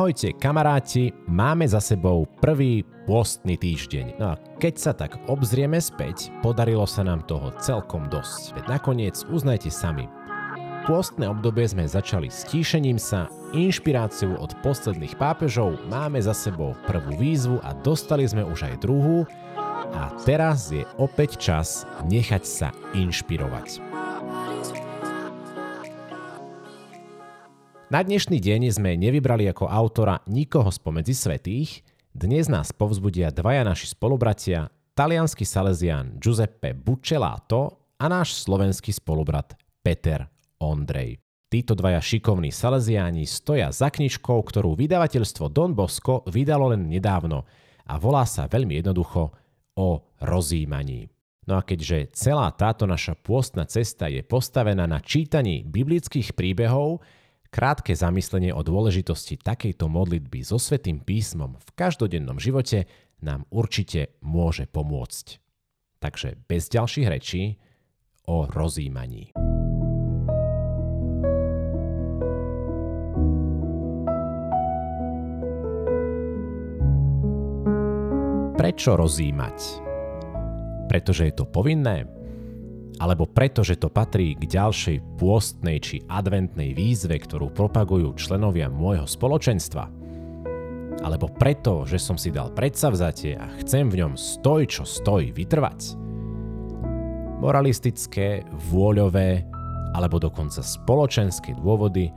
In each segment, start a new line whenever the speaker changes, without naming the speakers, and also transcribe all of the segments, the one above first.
Ahojte kamaráti, máme za sebou prvý pôstny týždeň. No a keď sa tak obzrieme späť, podarilo sa nám toho celkom dosť. Veď nakoniec uznajte sami. Pôstne obdobie sme začali stíšením sa, inšpiráciu od posledných pápežov, máme za sebou prvú výzvu a dostali sme už aj druhú a teraz je opäť čas nechať sa inšpirovať. Na dnešný deň sme nevybrali ako autora nikoho spomedzi svetých, dnes nás povzbudia dvaja naši spolubratia, talianský salezián Giuseppe Buccelato a náš slovenský spolubrat Peter Ondrej. Títo dvaja šikovní saleziáni stoja za knižkou, ktorú vydavateľstvo Don Bosco vydalo len nedávno a volá sa veľmi jednoducho o rozímaní. No a keďže celá táto naša pôstna cesta je postavená na čítaní biblických príbehov, Krátke zamyslenie o dôležitosti takejto modlitby so Svetým písmom v každodennom živote nám určite môže pomôcť. Takže bez ďalších rečí o rozímaní. Prečo rozímať? Pretože je to povinné? Alebo preto, že to patrí k ďalšej pôstnej či adventnej výzve, ktorú propagujú členovia môjho spoločenstva, alebo preto, že som si dal predsavzatie a chcem v ňom stoj čo stoj vytrvať. Moralistické, vôľové alebo dokonca spoločenské dôvody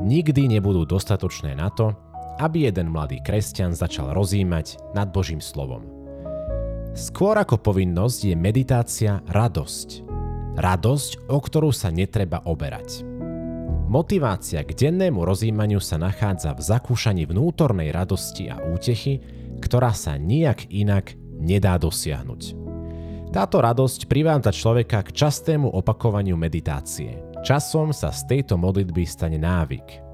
nikdy nebudú dostatočné na to, aby jeden mladý kresťan začal rozímať nad Božím slovom. Skôr ako povinnosť je meditácia radosť, Radosť, o ktorú sa netreba oberať. Motivácia k dennému rozjímaniu sa nachádza v zakúšaní vnútornej radosti a útechy, ktorá sa nijak inak nedá dosiahnuť. Táto radosť privádza človeka k častému opakovaniu meditácie. Časom sa z tejto modlitby stane návyk.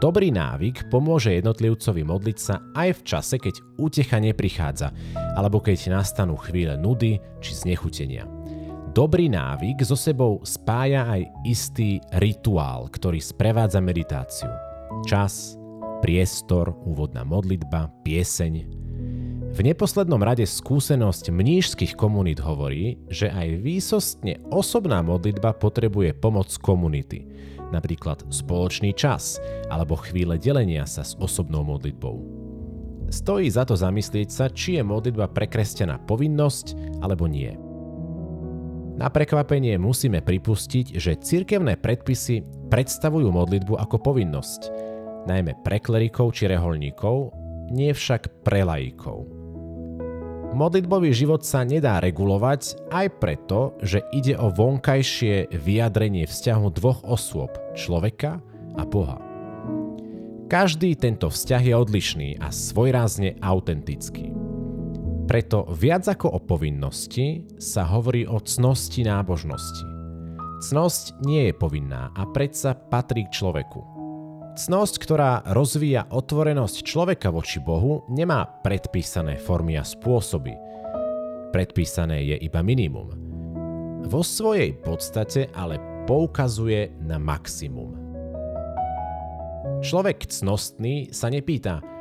Dobrý návyk pomôže jednotlivcovi modliť sa aj v čase, keď útecha neprichádza, alebo keď nastanú chvíle nudy či znechutenia. Dobrý návyk so sebou spája aj istý rituál, ktorý sprevádza meditáciu. Čas, priestor, úvodná modlitba, pieseň. V neposlednom rade skúsenosť mnížských komunít hovorí, že aj výsostne osobná modlitba potrebuje pomoc komunity, napríklad spoločný čas alebo chvíle delenia sa s osobnou modlitbou. Stojí za to zamyslieť sa, či je modlitba pre kresťana povinnosť alebo nie. Na prekvapenie musíme pripustiť, že cirkevné predpisy predstavujú modlitbu ako povinnosť, najmä pre klerikov či reholníkov, nie však pre laikov. Modlitbový život sa nedá regulovať aj preto, že ide o vonkajšie vyjadrenie vzťahu dvoch osôb, človeka a Boha. Každý tento vzťah je odlišný a svojrázne autentický. Preto viac ako o povinnosti sa hovorí o cnosti nábožnosti. Cnosť nie je povinná a predsa patrí k človeku. Cnosť, ktorá rozvíja otvorenosť človeka voči Bohu, nemá predpísané formy a spôsoby. Predpísané je iba minimum. Vo svojej podstate ale poukazuje na maximum. Človek cnostný sa nepýta –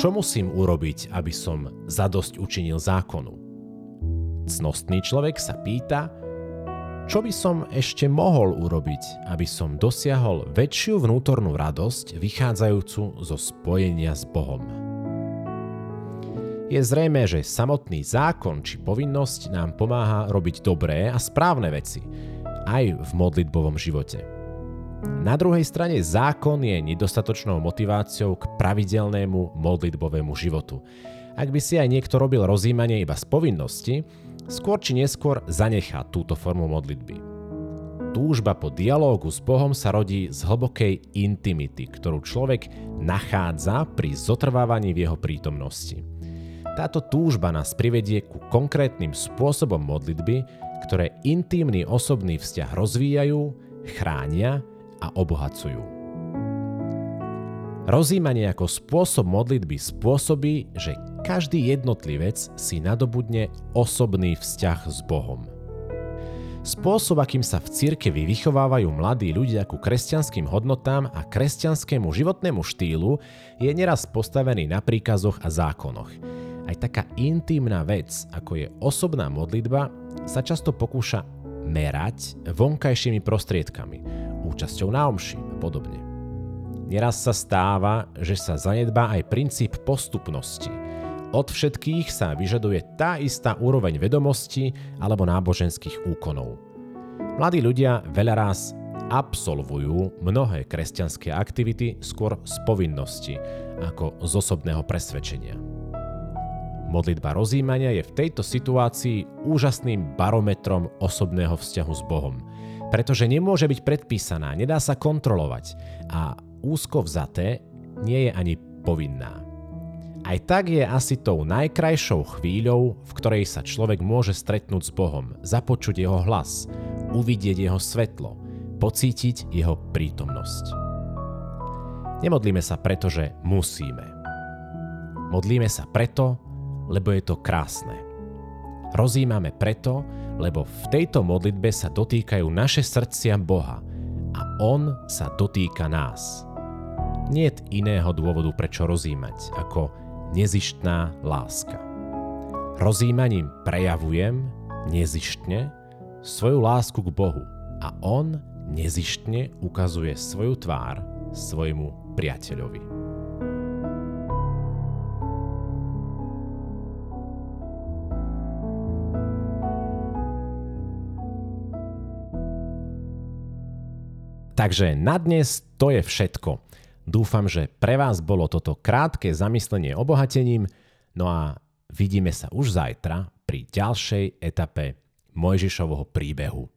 čo musím urobiť, aby som zadosť učinil zákonu? Cnostný človek sa pýta, čo by som ešte mohol urobiť, aby som dosiahol väčšiu vnútornú radosť vychádzajúcu zo spojenia s Bohom. Je zrejme, že samotný zákon či povinnosť nám pomáha robiť dobré a správne veci, aj v modlitbovom živote. Na druhej strane zákon je nedostatočnou motiváciou k pravidelnému modlitbovému životu. Ak by si aj niekto robil rozímanie iba z povinnosti, skôr či neskôr zanechá túto formu modlitby. Túžba po dialógu s Bohom sa rodí z hlbokej intimity, ktorú človek nachádza pri zotrvávaní v jeho prítomnosti. Táto túžba nás privedie ku konkrétnym spôsobom modlitby, ktoré intimný osobný vzťah rozvíjajú, chránia a obohacujú. Rozímanie ako spôsob modlitby spôsobí, že každý jednotlivec si nadobudne osobný vzťah s Bohom. Spôsob, akým sa v cirkevi vychovávajú mladí ľudia ku kresťanským hodnotám a kresťanskému životnému štýlu, je neraz postavený na príkazoch a zákonoch. Aj taká intimná vec, ako je osobná modlitba, sa často pokúša merať vonkajšími prostriedkami, účasťou na omši a podobne. Neraz sa stáva, že sa zanedbá aj princíp postupnosti – od všetkých sa vyžaduje tá istá úroveň vedomosti alebo náboženských úkonov. Mladí ľudia veľa absolvujú mnohé kresťanské aktivity skôr z povinnosti ako z osobného presvedčenia. Modlitba rozímania je v tejto situácii úžasným barometrom osobného vzťahu s Bohom, pretože nemôže byť predpísaná, nedá sa kontrolovať a úzko vzaté nie je ani povinná. Aj tak je asi tou najkrajšou chvíľou, v ktorej sa človek môže stretnúť s Bohom, započuť jeho hlas, uvidieť jeho svetlo, pocítiť jeho prítomnosť. Nemodlíme sa preto, že musíme. Modlíme sa preto, lebo je to krásne. Rozímame preto, lebo v tejto modlitbe sa dotýkajú naše srdcia Boha a On sa dotýka nás. Nie iného dôvodu, prečo rozímať, ako nezištná láska. Rozímaním prejavujem nezištne svoju lásku k Bohu a On nezištne ukazuje svoju tvár svojmu priateľovi. Takže na dnes to je všetko. Dúfam, že pre vás bolo toto krátke zamyslenie obohatením, no a vidíme sa už zajtra pri ďalšej etape Mojžišovho príbehu.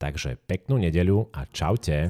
Takže peknú nedeľu a čaute.